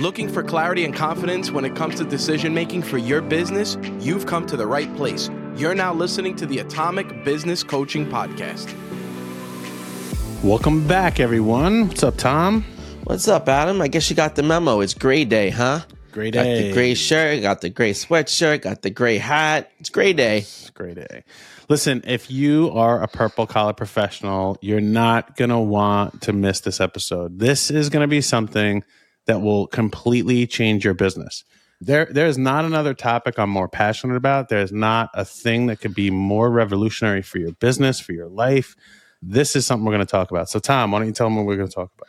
Looking for clarity and confidence when it comes to decision making for your business? You've come to the right place. You're now listening to the Atomic Business Coaching Podcast. Welcome back, everyone. What's up, Tom? What's up, Adam? I guess you got the memo. It's gray day, huh? Great day. Got the gray shirt, got the gray sweatshirt, got the gray hat. It's gray day. It's a great day. Listen, if you are a purple collar professional, you're not going to want to miss this episode. This is going to be something that will completely change your business. There, there is not another topic I'm more passionate about. There is not a thing that could be more revolutionary for your business, for your life. This is something we're going to talk about. So, Tom, why don't you tell them what we're going to talk about?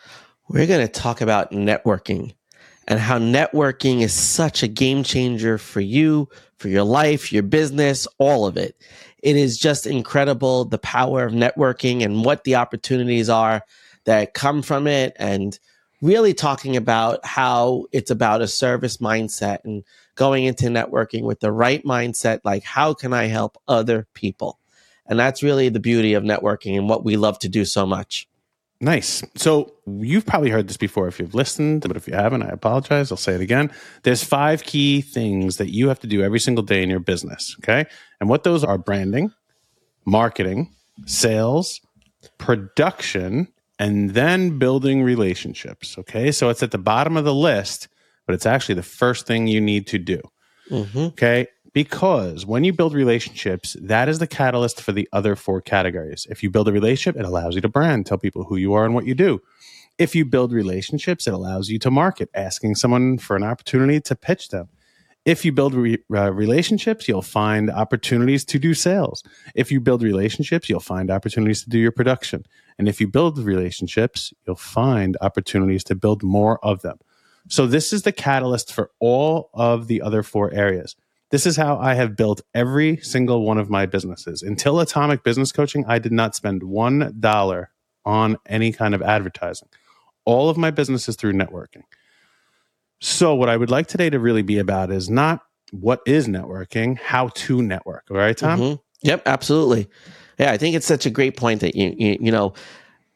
We're going to talk about networking and how networking is such a game changer for you, for your life, your business, all of it. It is just incredible the power of networking and what the opportunities are that come from it and really talking about how it's about a service mindset and going into networking with the right mindset like how can I help other people? And that's really the beauty of networking and what we love to do so much. Nice. So you've probably heard this before if you've listened, but if you haven't, I apologize. I'll say it again. There's five key things that you have to do every single day in your business. Okay. And what those are branding, marketing, sales, production, and then building relationships. Okay. So it's at the bottom of the list, but it's actually the first thing you need to do. Mm-hmm. Okay. Because when you build relationships, that is the catalyst for the other four categories. If you build a relationship, it allows you to brand, tell people who you are and what you do. If you build relationships, it allows you to market, asking someone for an opportunity to pitch them. If you build re- uh, relationships, you'll find opportunities to do sales. If you build relationships, you'll find opportunities to do your production. And if you build relationships, you'll find opportunities to build more of them. So this is the catalyst for all of the other four areas. This is how I have built every single one of my businesses. Until Atomic Business Coaching, I did not spend $1 on any kind of advertising. All of my business is through networking. So, what I would like today to really be about is not what is networking, how to network. All right, Tom? Mhm. Yep, absolutely. Yeah, I think it's such a great point that you, you you know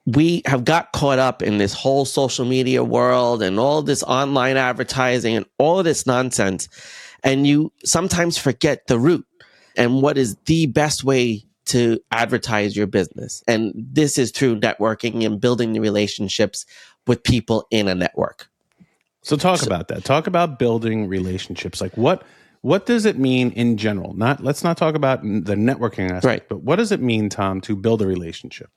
we have got caught up in this whole social media world and all this online advertising and all of this nonsense, and you sometimes forget the root and what is the best way to advertise your business. And this is through networking and building the relationships with people in a network. So talk about that. Talk about building relationships. Like what what does it mean in general? Not let's not talk about the networking aspect, Right. but what does it mean, Tom, to build a relationship?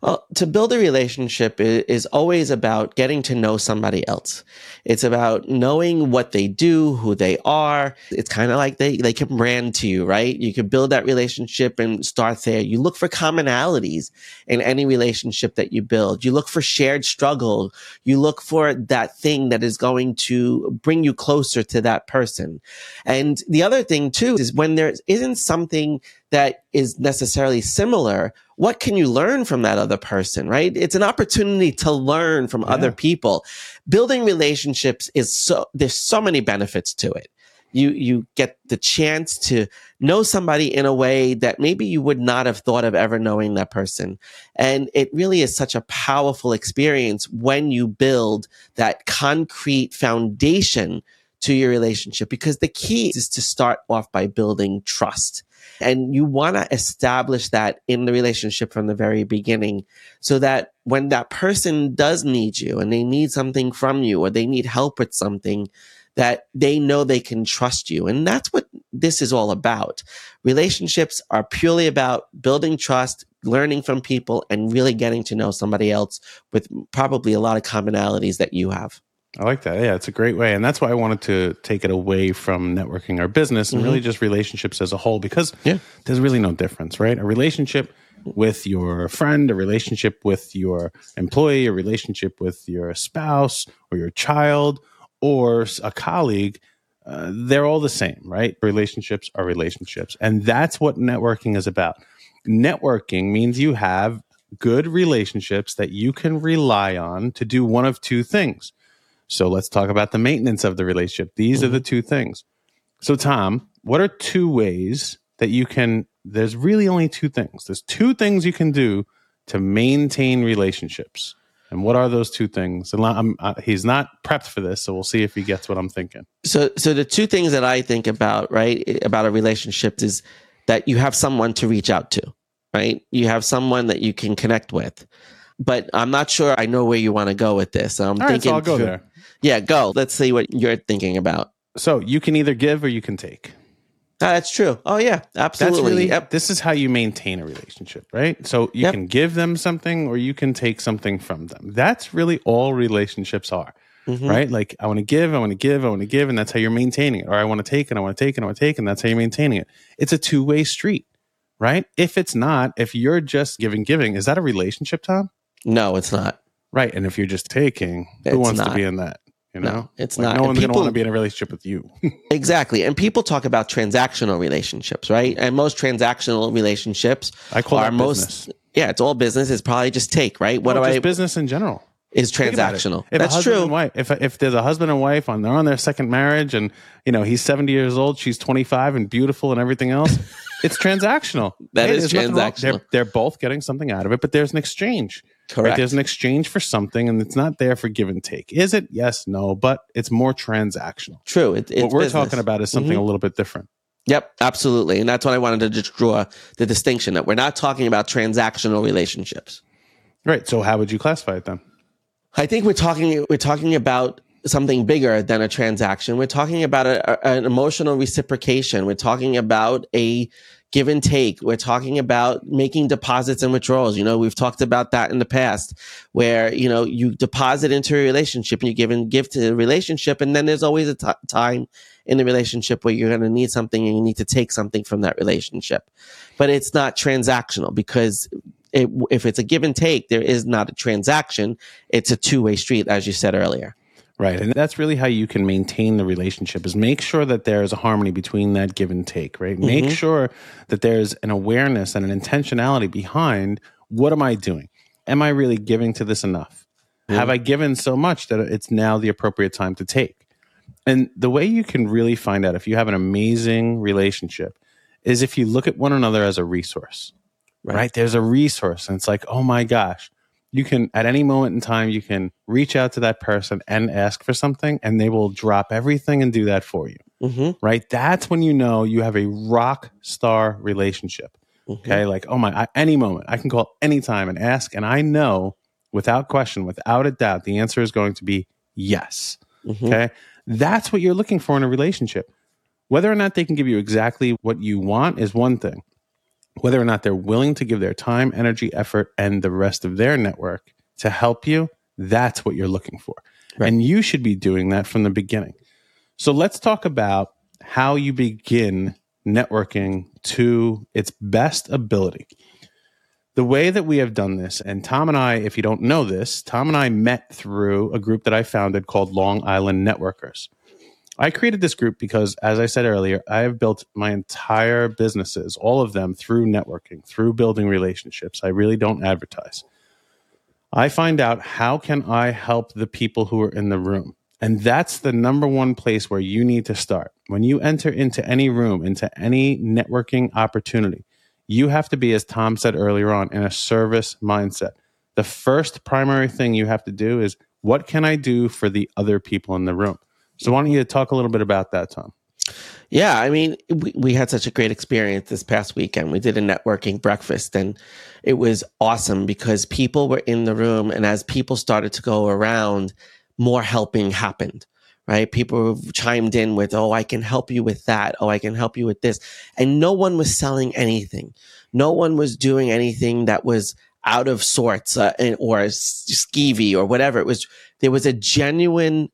Well, to build a relationship is always about getting to know somebody else. It's about knowing what they do, who they are. It's kind of like they, they can brand to you, right? You can build that relationship and start there. You look for commonalities in any relationship that you build. You look for shared struggle. You look for that thing that is going to bring you closer to that person. And the other thing too is when there isn't something that is necessarily similar, what can you learn from that other person, right? It's an opportunity to learn from other people. Building relationships is so, there's so many benefits to it. You, you get the chance to know somebody in a way that maybe you would not have thought of ever knowing that person. And it really is such a powerful experience when you build that concrete foundation to your relationship because the key is to start off by building trust. And you want to establish that in the relationship from the very beginning so that when that person does need you and they need something from you or they need help with something, that they know they can trust you. And that's what this is all about. Relationships are purely about building trust, learning from people, and really getting to know somebody else with probably a lot of commonalities that you have. I like that. Yeah, it's a great way. And that's why I wanted to take it away from networking our business and really just relationships as a whole because Yeah. there's really no difference, right? A relationship with your friend, a relationship with your employee, a relationship with your spouse or your child or a colleague, uh, they're all the same, right? Relationships are relationships. And that's what networking is about. Networking means you have good relationships that you can rely on to do one of two things. So let's talk about the maintenance of the relationship. These are the two things. So, Tom, what are two ways that you can? There's really only two things. There's two things you can do to maintain relationships. And what are those two things? And I'm, uh, he's not prepped for this, so we'll see if he gets what I'm thinking. So, so the two things that I think about, right, about a relationship is that you have someone to reach out to, right? You have someone that you can connect with. But I'm not sure I know where you want to go with this. I'm All right, thinking so I'll go there. Yeah, go. Let's see what you're thinking about. So you can either give or you can take. Ah, that's true. Oh yeah, absolutely. really Yep. this is how you maintain a relationship, right? So you Yep. can give them something or you can take something from them. That's really all relationships are, Mhm. right? Like I want to give, I want to give, I want to give, and that's how you're maintaining it. Or I want to take and I want to take and I want to take, and that's how you're maintaining it. It's a two way street, right? If it's not, if you're just giving, giving, is that a relationship, Tom? No, it's not. Right. And if you're just taking, who It's wants to be in that? You No, know, it's Like, not. No And one's going to want to be in a relationship with you. Exactly. And people talk about transactional relationships, right? And most transactional relationships I call are most business. yeah, it's all business. It's probably just take, right? What No, do just I business in general. is Think about it. transactional. If That's true. And wife, if if there's a husband and wife on they're on their second marriage, and you know he's 70 years old, she's 25 and beautiful and everything else, it's transactional. That is nothing wrong. transactional. They're, they're both getting something out of it, but there's an exchange. Right? There's an exchange for something, and it's not there for give and take. Is it? Yes, no, but it's more transactional. True. It, it's what we're business. talking about is something Mhm. a little bit different. Yep, absolutely. And that's what I wanted to just draw the distinction that we're not talking about transactional relationships. Right. So how would you classify it then? I think we're talking we're talking about something bigger than a transaction. We're talking about a, a- an emotional reciprocation. We're talking about a give and take. We're talking about making deposits and withdrawals. You know, we've talked about that in the past where, you know, you deposit into a relationship and you give and give to the relationship. And then there's always a time in the relationship where you're going to need something and you need to take something from that relationship. But it's not transactional because it, if it's a give and take, there is not a transaction. It's a two way street, as you said earlier. Right. And that's really how you can maintain the relationship is make sure that there is a harmony between that give and take, right? Make Mhm. sure that there's an awareness and an intentionality behind what am I doing? Am I really giving to this enough? Have I given so much that it's now the appropriate time to take? And the way you can really find out if you have an amazing relationship is if you look at one another as a resource, Right. right? There's a resource, and it's like, oh my gosh, you can at any moment in time you can reach out to that person and ask for something, and they will drop everything and do that for you, hmm right? That's when you know you have a rock star relationship. Okay, like oh my, I, any moment I can call anytime and ask, and I know without question, without a doubt, the answer is going to be yes. hmm Okay. That's what you're looking for in a relationship. Whether or not they can give you exactly what you want is one thing. Whether or not they're willing to give their time, energy, effort, and the rest of their network to help you, that's what you're looking for. Right. And you should be doing that from the beginning. So let's talk about how you begin networking to its best ability. The way that we have done this, and Tom and I, if you don't know this, Tom and I met through a group that I founded called Long Island Networkers. I created this group because, as I said earlier, I have built my entire businesses, all of them through networking, through building relationships. I really don't advertise. I find out how can I help the people who are in the room. And that's the number one place where you need to start. When you enter into any room, into any networking opportunity, you have to be, as Tom said earlier on, in a service mindset. The first primary thing you have to do is what can I do for the other people in the room? So, why don't you talk a little bit about that, Tom? Yeah, I mean, we, we had such a great experience this past weekend. We did a networking breakfast and it was awesome because people were in the room. And as people started to go around, more helping happened, right? People chimed in with, Oh, I can help you with that. Oh, I can help you with this. And no one was selling anything. No one was doing anything that was out of sorts uh, or skeevy or whatever. It was, there was a genuine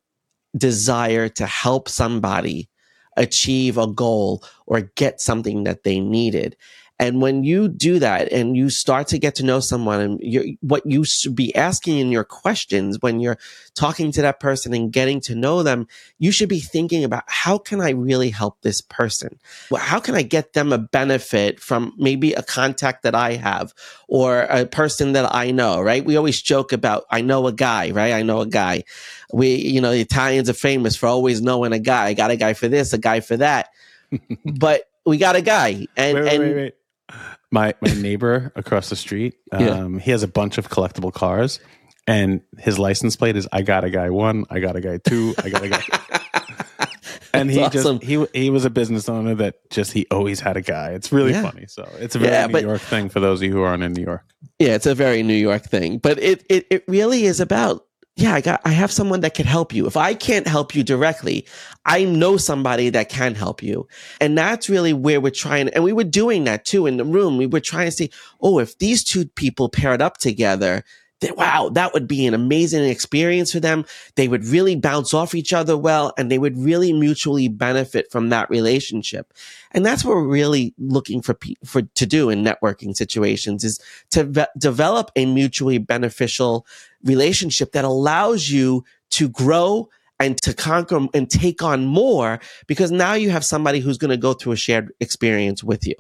desire to help somebody achieve a goal or get something that they needed. And when you do that and you start to get to know someone and you're, what you should be asking in your questions when you're talking to that person and getting to know them, you should be thinking about how can I really help this person? How can I get them a benefit from maybe a contact that I have or a person that I know, right? We always joke about, I know a guy, right? I know a guy. We, you know, the Italians are famous for always knowing a guy. I got a guy for this, a guy for that. but we got a guy. And, wait, wait, and wait. My my neighbor across the street, Yeah. um, he has a bunch of collectible cars, and his license plate is I got a guy one, I got a guy two, I got a guy. and he awesome. just he he was a business owner that just he always had a guy. It's really Yeah. funny. So it's a very Yeah, New but- York thing for those of you who aren't in New York. Yeah, it's a very New York thing, but it, it, it really is about, yeah, I got, I have someone that can help you. If I can't help you directly, I know somebody that can help you. And that's really where we're trying. And we were doing that too in the room. We were trying to see, oh, if these two people paired up together, that, wow, that would be an amazing experience for them. They would really bounce off each other well, and they would really mutually benefit from that relationship. And that's what we're really looking for, for to do in networking situations is to ve- develop a mutually beneficial relationship that allows you to grow and to conquer and take on more because now you have somebody who's going to go through a shared experience with you.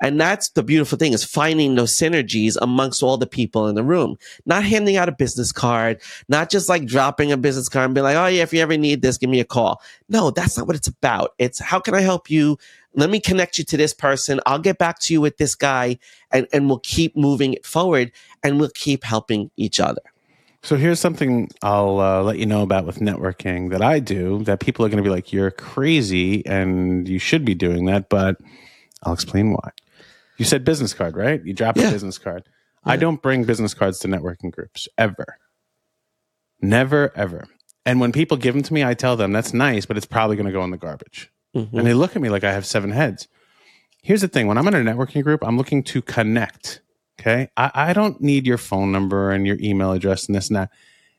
And that's the beautiful thing is finding those synergies amongst all the people in the room, not handing out a business card, not just like dropping a business card and being like, Oh yeah, if you ever need this, give me a call. No, that's not what it's about. It's how can I help you? Let me connect you to this person. I'll get back to you with this guy and, and we'll keep moving it forward and we'll keep helping each other. So here's something I'll uh, let you know about with networking that I do that people are going to be like, you're crazy and you should be doing that, but I'll explain why. You said business card, right? You drop Yeah. a business card. I don't bring business cards to networking groups ever. Never, ever. And when people give them to me, I tell them that's nice, but it's probably going to go in the garbage. Mhm. And they look at me like I have seven heads. Here's the thing when I'm in a networking group, I'm looking to connect. Okay. I, I don't need your phone number and your email address and this and that.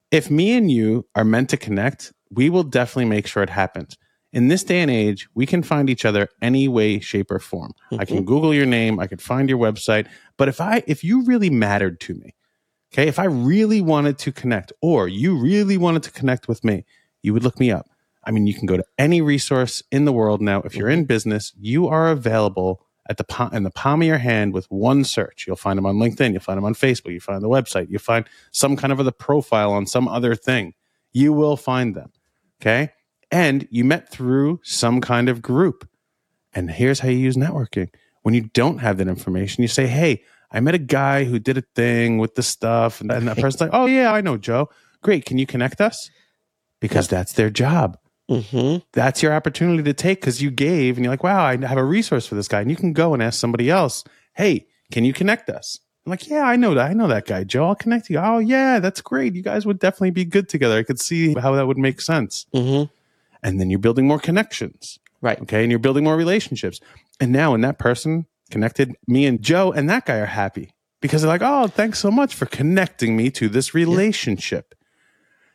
If me and you are meant to connect, we will definitely make sure it happens. In this day and age, we can find each other any way, shape, or form. I can mm-hmm. Google your name, I could find your website. But if I if you really mattered to me, okay, if I really wanted to connect, or you really wanted to connect with me, you would look me up. I mean, you can go to any resource in the world now. If you're mm-hmm. in business, you are available at the palm, in the palm of your hand with one search. You'll find them on LinkedIn. You'll find them on Facebook. You find the website. You find some kind of other profile on some other thing. You will find them. Okay. And you met through some kind of group. And here's how you use networking. When you don't have that information, you say, Hey, I met a guy who did a thing with the stuff. And, and that person's like, Oh, yeah, I know Joe. Great. Can you connect us? Because that's their job hmm that's your opportunity to take because you gave and you're like, wow, I have a resource for this guy. And you can go and ask somebody else, hey, can you connect us? I'm like, yeah, I know that. I know that guy, Joe. I'll connect you. Oh, yeah, that's great. You guys would definitely be good together. I could see how that would make sense. hmm And then you're building more connections. Right. Okay. And you're building more relationships. And now, when that person connected me and Joe and that guy are happy because they're like, oh, thanks so much for connecting me to this relationship.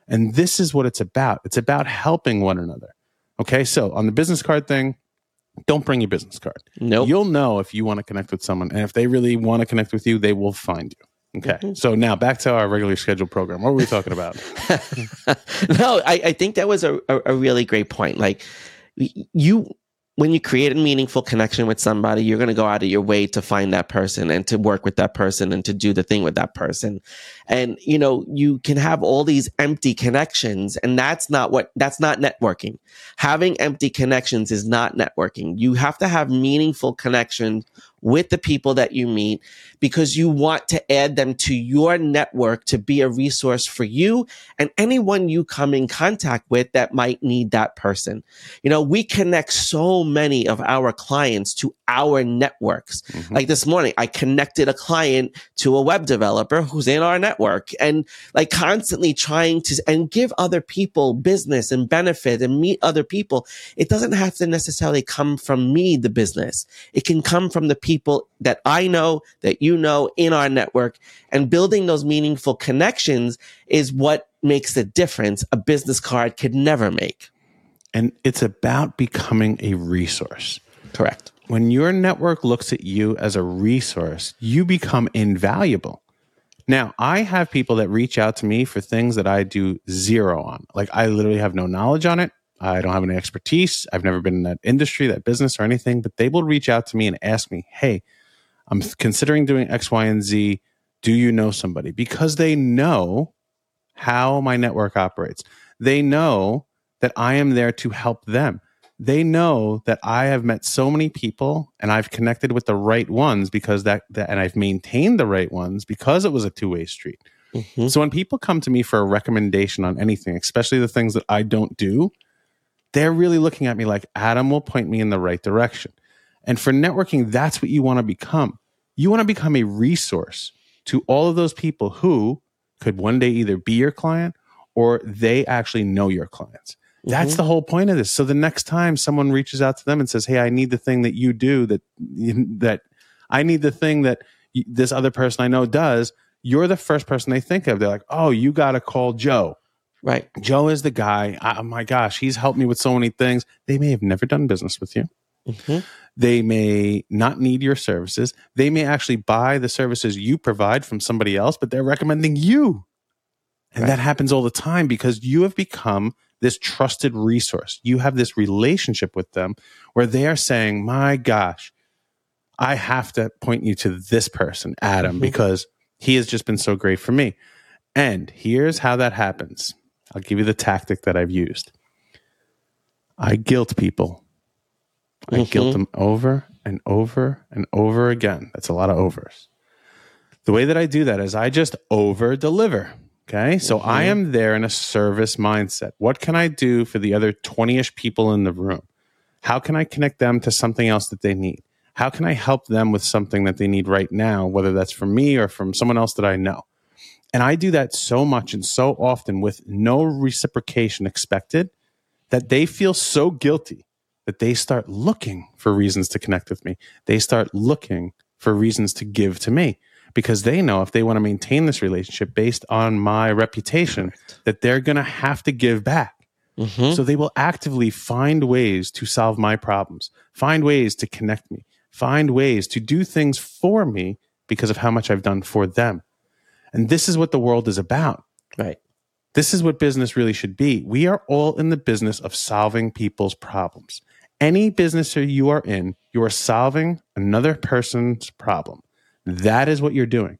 And this is what it's about. It's about helping one another. Okay. So on the business card thing, don't bring your business card. Nope. You'll know if you want to connect with someone. And if they really want to connect with you, they will find you. Okay. Mm-hmm. So now back to our regular scheduled program. What were we talking about? no, I, I think that was a, a, a really great point. Like you, when you create a meaningful connection with somebody, you're going to go out of your way to find that person and to work with that person and to do the thing with that person. And, you know, you can have all these empty connections and that's not what, that's not networking. Having empty connections is not networking. You have to have meaningful connections with the people that you meet because you want to add them to your network to be a resource for you and anyone you come in contact with that might need that person. You know, we connect so many of our clients to our networks. Mm-hmm. Like this morning, I connected a client to a web developer who's in our network and like constantly trying to and give other people business and benefit and meet other people. It doesn't have to necessarily come from me, the business. It can come from the people that I know, that you know in our network and building those meaningful connections is what makes the difference a business card could never make. and it's about becoming a resource. Correct. when your network looks at you as a resource, you become invaluable. Now, I have people that reach out to me for things that I do zero on. Like, I literally have no knowledge on it. I don't have any expertise. I've never been in that industry, that business, or anything, but they will reach out to me and ask me, Hey, I'm considering doing X, Y, and Z. Do you know somebody? Because they know how my network operates. They know that I am there to help them they know that I have met so many people and I've connected with the right ones because that, that and I've maintained the right ones because it was a two way street. Mhm. So when people come to me for a recommendation on anything, especially the things that I don't do, they're really looking at me like Adam will point me in the right direction. And for networking, that's what you want to become. You want to become a resource to all of those people who could one day either be your client or they actually know your clients. That's Mhm. the whole point of this. So the next time someone reaches out to them and says, "Hey, I need the thing that you do that that I need the thing that this other person I know does," you're the first person they think of. They're like, "Oh, you got to call Joe." Right. Joe is the guy. Oh my gosh, he's helped me with so many things. They may have never done business with you. Mhm. They may not need your services. They may actually buy the services you provide from somebody else, but they're recommending you. And Right. that happens all the time because you have become this trusted resource. You have this relationship with them where they are saying, My gosh, I have to point you to this person, Adam, Mhm. because he has just been so great for me. And here's how that happens I'll give you the tactic that I've used. I guilt people. I guilt Mhm. them over and over and over again. That's a lot of overs. The way that I do that is I just over deliver. Okay. So I Mhm. am there in a service mindset. What can I do for the other 20 ish people in the room? How can I connect them to something else that they need? How can I help them with something that they need right now, whether that's from me or from someone else that I know? And I do that so much and so often with no reciprocation expected that they feel so guilty that they start looking for reasons to connect with me. They start looking for reasons to give to me because they know if they want to maintain this relationship based on my reputation, that they're going to have to give back. Mhm. So they will actively find ways to solve my problems, find ways to connect me, find ways to do things for me because of how much I've done for them. And this is what the world is about. Right. This is what business really should be. We are all in the business of solving people's problems. Any business you are in, you are solving another person's problem. That is what you're doing.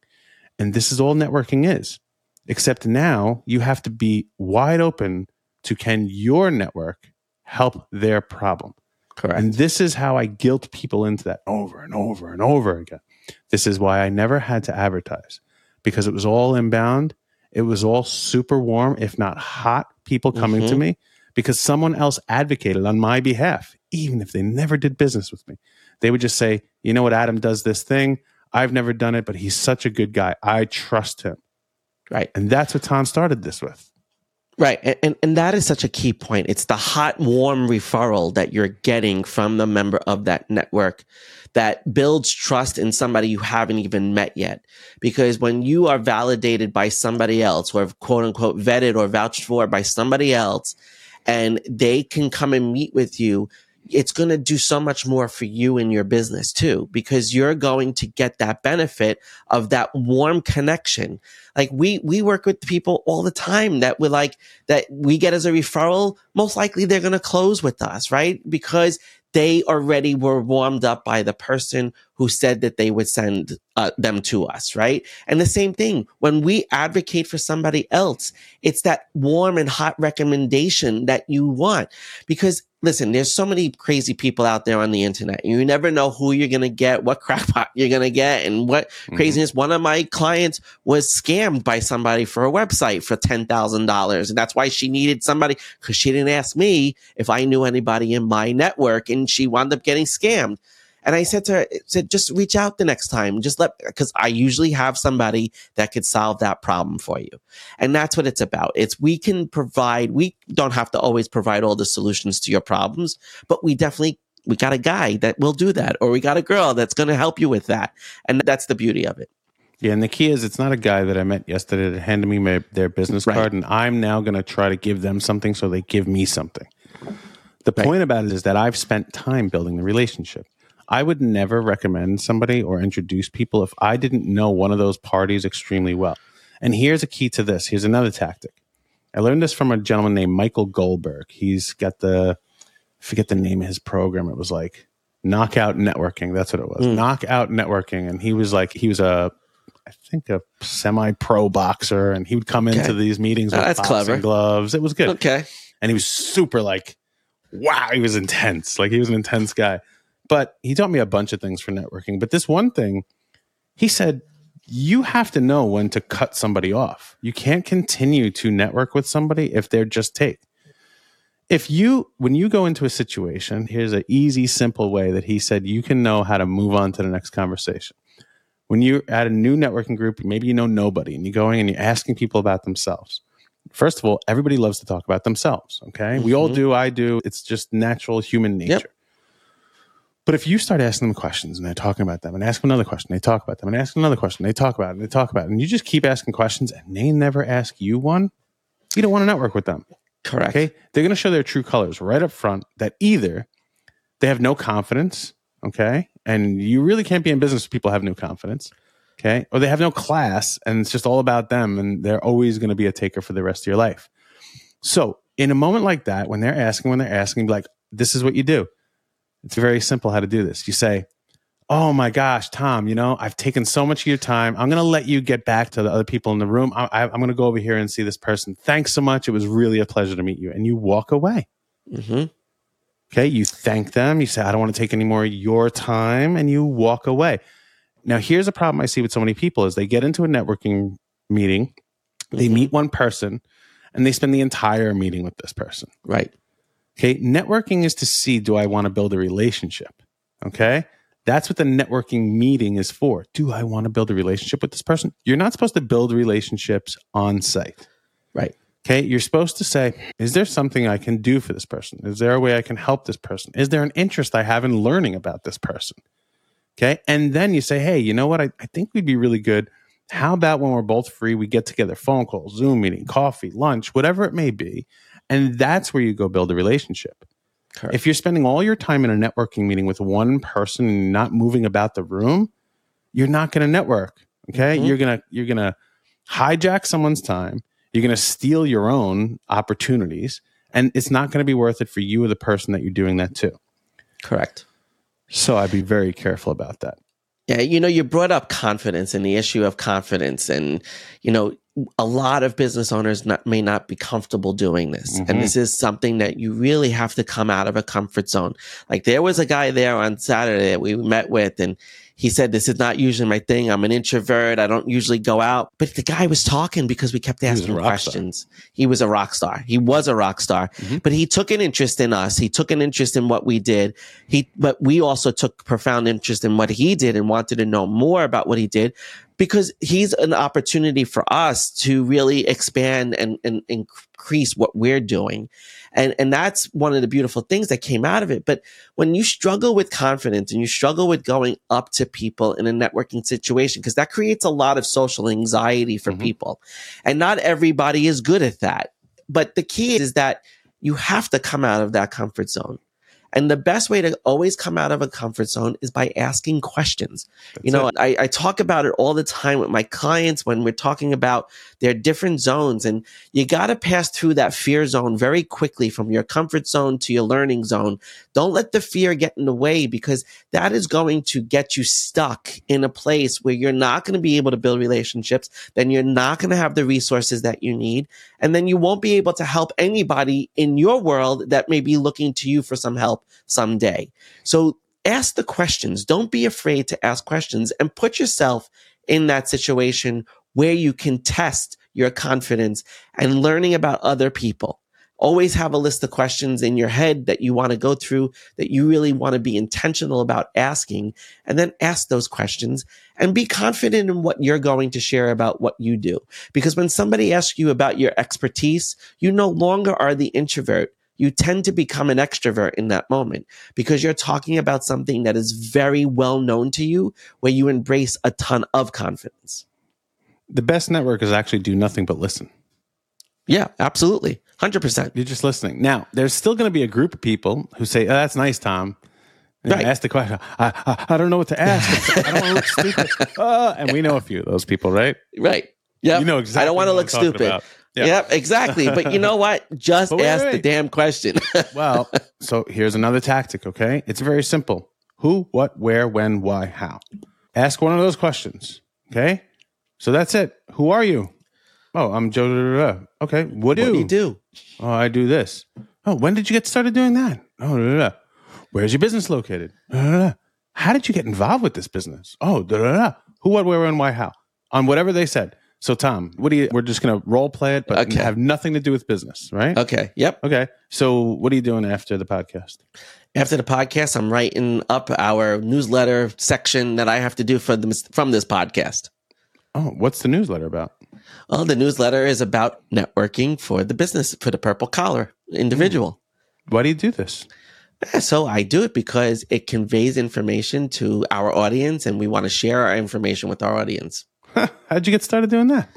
And this is all networking is. Except now you have to be wide open to can your network help their problem? Correct. And this is how I guilt people into that over and over and over again. This is why I never had to advertise because it was all inbound. It was all super warm, if not hot, people coming to Mhm. me because someone else advocated on my behalf, even if they never did business with me. They would just say, you know what, Adam does this thing. I've never done it, but he's such a good guy. I trust him. right. And that's what Tom started this with. Right. And, and, and that is such a key point. It's the hot, warm referral that you're getting from the member of that network that builds trust in somebody you haven't even met yet. Because when you are validated by somebody else or quote unquote vetted or vouched for by somebody else and they can come and meet with you, it's going to do so much more for you and your business too, because you're going to get that benefit of that warm connection. Like we, we work with people all the time that we like, that we get as a referral. Most likely they're going to close with us, right? Because they already were warmed up by the person who said that they would send uh, them to us, right? And the same thing when we advocate for somebody else, it's that warm and hot recommendation that you want. Because listen, there's so many crazy people out there on the internet. You never know who you're going to get, what crackpot you're going to get, and what craziness. One of my clients was scammed by somebody for a website for $10,000. And that's why she needed somebody because she didn't ask me if I knew anybody in my network and she wound up getting scammed. And I said to her, said, just reach out the next time. Just let, cause I usually have somebody that could solve that problem for you. And that's what it's about. It's we can provide, we don't have to always provide all the solutions to your problems, but we definitely, we got a guy that will do that, or we got a girl that's going to help you with that. And that's the beauty of it. Yeah, and the key is it's not a guy that I met yesterday that handed me my, their business Right. card, and I'm now going to try to give them something so they give me something. The Right. point about it is that I've spent time building the relationship. I would never recommend somebody or introduce people if I didn't know one of those parties extremely well. And here's a key to this. Here's another tactic. I learned this from a gentleman named Michael Goldberg. He's got the I forget the name of his program. It was like Knockout Networking. That's what it was. Mm. Knockout Networking. And he was like he was a I think a semi-pro boxer, and he would come into these meetings Oh, with that's boxing clever. gloves. It was good, Okay. and he was super like, wow, he was intense. Like he was an intense guy. But he taught me a bunch of things for networking. But this one thing, he said, you have to know when to cut somebody off. You can't continue to network with somebody if they're just take. If you, when you go into a situation, here's an easy, simple way that he said you can know how to move on to the next conversation. When you're at a new networking group, maybe you know nobody and you're going and you're asking people about themselves. First of all, everybody loves to talk about themselves. Okay. We all Mhm. do. I do. It's just natural human nature. Yep. But if you start asking them questions and they're talking about them and ask them another question, they talk about them and ask another question, they talk about it and they talk about it, and you just keep asking questions and they never ask you one, you don't want to network with them. Correct. Okay. They're going to show their true colors right up front that either they have no confidence. Okay. And you really can't be in business if people have no confidence. Okay. Or they have no class and it's just all about them and they're always going to be a taker for the rest of your life. So in a moment like that, when they're asking, when they're asking, be like, this is what you do. It's very simple how to do this. You say, Oh my gosh, Tom, you know, I've taken so much of your time. I'm going to let you get back to the other people in the room. I, I, I'm going to go over here and see this person. Thanks so much. It was really a pleasure to meet you. And you walk away. hmm Okay. You thank them. You say, I don't want to take any more of your time. And you walk away. Now, here's a problem I see with so many people is they get into a networking meeting, they Mhm. meet one person, and they spend the entire meeting with this person. Right. Okay. Networking is to see, do I want to build a relationship? Okay. That's what the networking meeting is for. Do I want to build a relationship with this person? You're not supposed to build relationships on site. Right. Okay. You're supposed to say, is there something I can do for this person? Is there a way I can help this person? Is there an interest I have in learning about this person? Okay. And then you say, hey, you know what? I, I think we'd be really good. How about when we're both free, we get together, phone call, Zoom meeting, coffee, lunch, whatever it may be. And that's where you go build a relationship. Correct. If you're spending all your time in a networking meeting with one person and not moving about the room, you're not going to network. Okay. Mhm. You're going to, you're going to hijack someone's time. You're going to steal your own opportunities and it's not going to be worth it for you or the person that you're doing that to. Correct. So I'd be very careful about that. Yeah, you know, you brought up confidence and the issue of confidence, and you know, a lot of business owners not, may not be comfortable doing this, Mhm. and this is something that you really have to come out of a comfort zone. Like there was a guy there on Saturday that we met with, and he said, "This is not usually my thing. I'm an introvert. I don't usually go out." But the guy was talking because we kept asking star. questions. He was a rock star. He was a rock star, Mhm. but he took an interest in us. He took an interest in what we did. He, but we also took profound interest in what he did and wanted to know more about what he did because he's an opportunity for us to really expand and, and increase what we're doing. And, and that's one of the beautiful things that came out of it. But when you struggle with confidence and you struggle with going up to people in a networking situation, because that creates a lot of social anxiety for Mhm. people. And not everybody is good at that. But the key is that you have to come out of that comfort zone. And the best way to always come out of a comfort zone is by asking questions. you know, I, I talk about it all the time with my clients when we're talking about their different zones. And you got to pass through that fear zone very quickly from your comfort zone to your learning zone. Don't let the fear get in the way because that is going to get you stuck in a place where you're not going to be able to build relationships. Then you're not going to have the resources that you need. And then you won't be able to help anybody in your world that may be looking to you for some help someday. So ask the questions. Don't be afraid to ask questions and put yourself in that situation where you can test your confidence and learning about other people. Always have a list of questions in your head that you want to go through that you really want to be intentional about asking and then ask those questions and be confident in what you're going to share about what you do. Because when somebody asks you about your expertise, you no longer are the introvert. You tend to become an extrovert in that moment because you're talking about something that is very well known to you where you embrace a ton of confidence. The best networkers actually do nothing but listen. Yeah, absolutely. 100%. You're just listening. Now, there's still going to be a group of people who say, "Oh, that's nice, Tom." And Right. Ask the question. I, I I don't know what to ask. I don't want to look stupid. Uh, and we know a few of those people, right? Right. Yeah. You know exactly. I don't want to look stupid. about. Yeah. Yep, exactly. But you know what? Just wait, ask wait, the damn question. Well, so here's another tactic. Okay, it's very simple: who, what, where, when, why, how. Ask one of those questions. Okay, so that's it. Who are you? Oh, I'm Joe. da, da, da. Okay, what what do do you do? Oh, I do this. Oh, when did you get started doing that? Oh, da, da, da. where's your business located? Da, da, da. How did you get involved with this business? Oh, da, da, da. who, what, where, when, why, how? on whatever they said. So, Tom, what do you? We're just going to role play it, but Okay. have nothing to do with business, right? Okay. Yep. Okay. So, what are you doing after the podcast? After the podcast, I'm writing up our newsletter section that I have to do for the, from this podcast. Oh, what's the newsletter about? Well, the newsletter is about networking for the business, for the purple collar individual. Hmm. Why do you do this? So I do it because it conveys information to our audience and we want to share our information with our audience. How'd you get started doing that?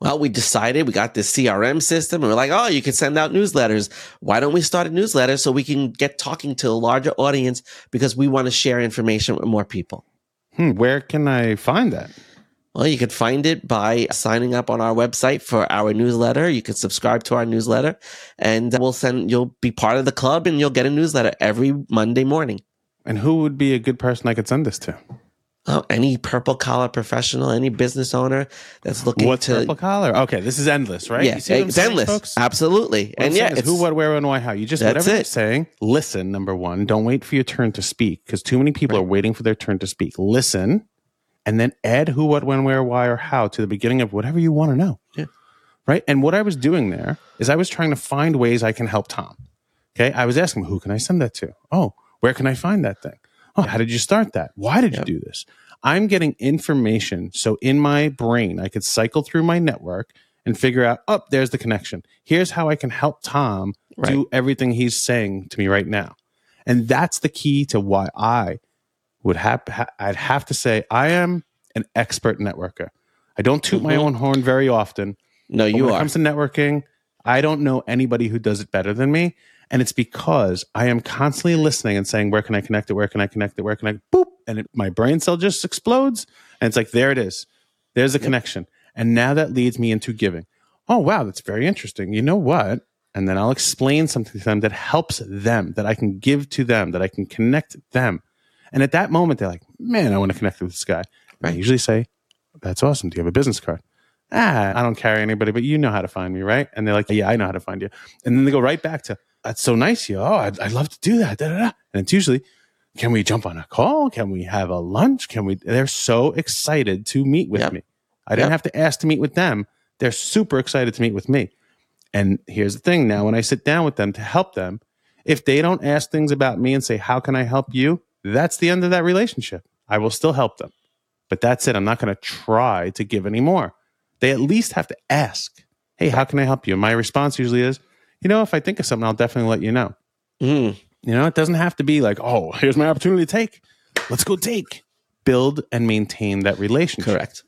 Well, we decided we got this CRM system and we're like, oh, you can send out newsletters. Why don't we start a newsletter so we can get talking to a larger audience because we want to share information with more people? Hmm, where can I find that? Well, you can find it by signing up on our website for our newsletter. You can subscribe to our newsletter and we'll send, you'll be part of the club and you'll get a newsletter every Monday morning. And who would be a good person I could send this to? Oh, any purple collar professional, any business owner that's looking What's to, purple collar? Okay, this is endless, right? yeah, You see it's endless. folks? Absolutely. What and yeah, who, what, where, and why, how. You just whatever you're saying. Listen, number one. Don't wait for your turn to speak because too many people are waiting for their turn to speak. Listen, and then add who, what, when, where, why, or how to the beginning of whatever you want to know. Yeah. Right. And what I was doing there is I was trying to find ways I can help Tom. Okay. I was asking him, who can I send that to? Oh, where can I find that thing? Oh, how did you start that? Why did Yep. you do this? I'm getting information. So in my brain, I could cycle through my network and figure out, oh, there's the connection. Here's how I can help Tom do everything he's saying to me right now. And that's the key to why I would have, ha- I'd have to say, I am an expert networker. I don't toot my Mhm. own horn very often. no, you when it comes to networking, I don't know anybody who does it better than me. And it's because I am constantly listening and saying, where can I connect it? Where can I connect it? Where can I boop? And it, my brain cell just explodes. And it's like, there it is. There's the connection. And now that leads me into giving. Oh, wow, that's very interesting. You know what? And then I'll explain something to them that helps them, that I can give to them, that I can connect them. And at that moment, they're like, man, I want to connect with this guy. And I usually say, that's awesome. Do you have a business card? ah, I don't carry anybody, but you know how to find me, right? And they're like, yeah, I know how to find you. And then they go right back to, that's so nice, you. Oh, I'd, I'd love to do that. Da, da, da. And it's usually, can we jump on a call? Can we have a lunch? Can we? They're so excited to meet with Yep. me. I didn't Yep. have to ask to meet with them. They're super excited to meet with me. And here's the thing now, when I sit down with them to help them, if they don't ask things about me and say, how can I help you? That's the end of that relationship. I will still help them. But that's it. I'm not going to try to give any more. They at least have to ask, hey, how can I help you? And my response usually is, you know, if I think of something, I'll definitely let you know. Mm, You know, it doesn't have to be like, oh, here's my opportunity to take. Let's go take. Build and maintain that relationship. correct.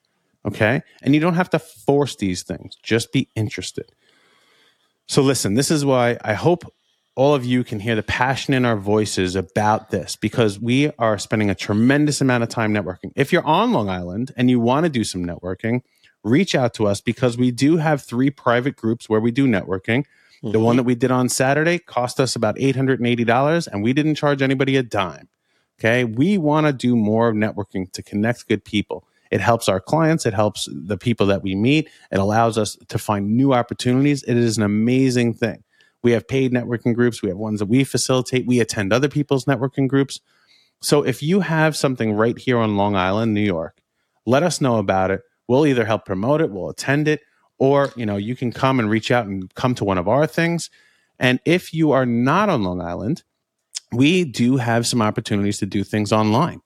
Okay. And you don't have to force these things, just be interested. So, listen, this is why I hope all of you can hear the passion in our voices about this because we are spending a tremendous amount of time networking. If you're on Long Island and you want to do some networking, reach out to us because we do have three private groups where we do networking. The one mm-hmm. that we did on Saturday cost us about $880 and we didn't charge anybody a dime. Okay. We want to do more networking to connect good people. It helps our clients. It helps the people that we meet. It allows us to find new opportunities. It is an amazing thing. We have paid networking groups. We have ones that we facilitate. We attend other people's networking groups. So if you have something right here on Long Island, New York, let us know about it. We'll either help promote it, we'll attend it, or you know, you can come and reach out and come to one of our things. And if you are not on Long Island, we do have some opportunities to do things online.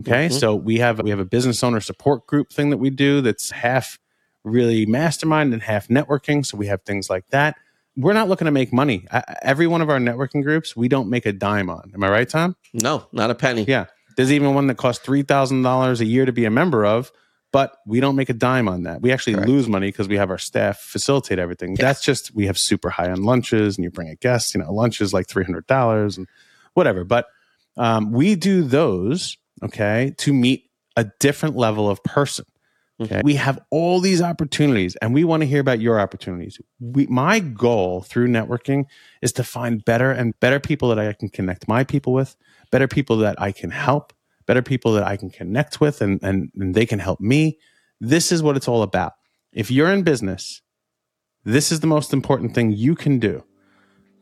Okay. Mhm. So we have we have a business owner support group thing that we do that's half really mastermind and half networking. So we have things like that. We're not looking to make money. I, every one of our networking groups, we don't make a dime on. Am I right, Tom? No, not a penny. Yeah. There's even one that costs three thousand dollars a year to be a member of, but we don't make a dime on that. We actually Correct. lose money because we have our staff facilitate everything. That's just we have super high on lunches, and you bring a guest. You know, lunch is like three hundred dollars and whatever. But um, we do those okay to meet a different level of person. Okay. We have all these opportunities and we want to hear about your opportunities. We, my goal through networking is to find better and better people that I can connect my people with, better people that I can help, better people that I can connect with and, and, and they can help me. This is what it's all about. If you're in business, this is the most important thing you can do.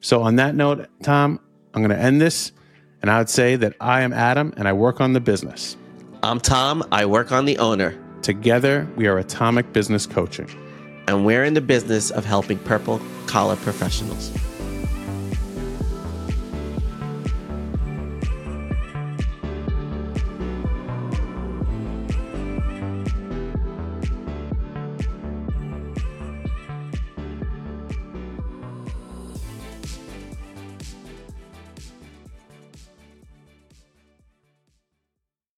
So, on that note, Tom, I'm going to end this. And I would say that I am Adam and I work on the business. I'm Tom. I work on the owner. Together, we are Atomic Business Coaching. And we're in the business of helping purple collar professionals.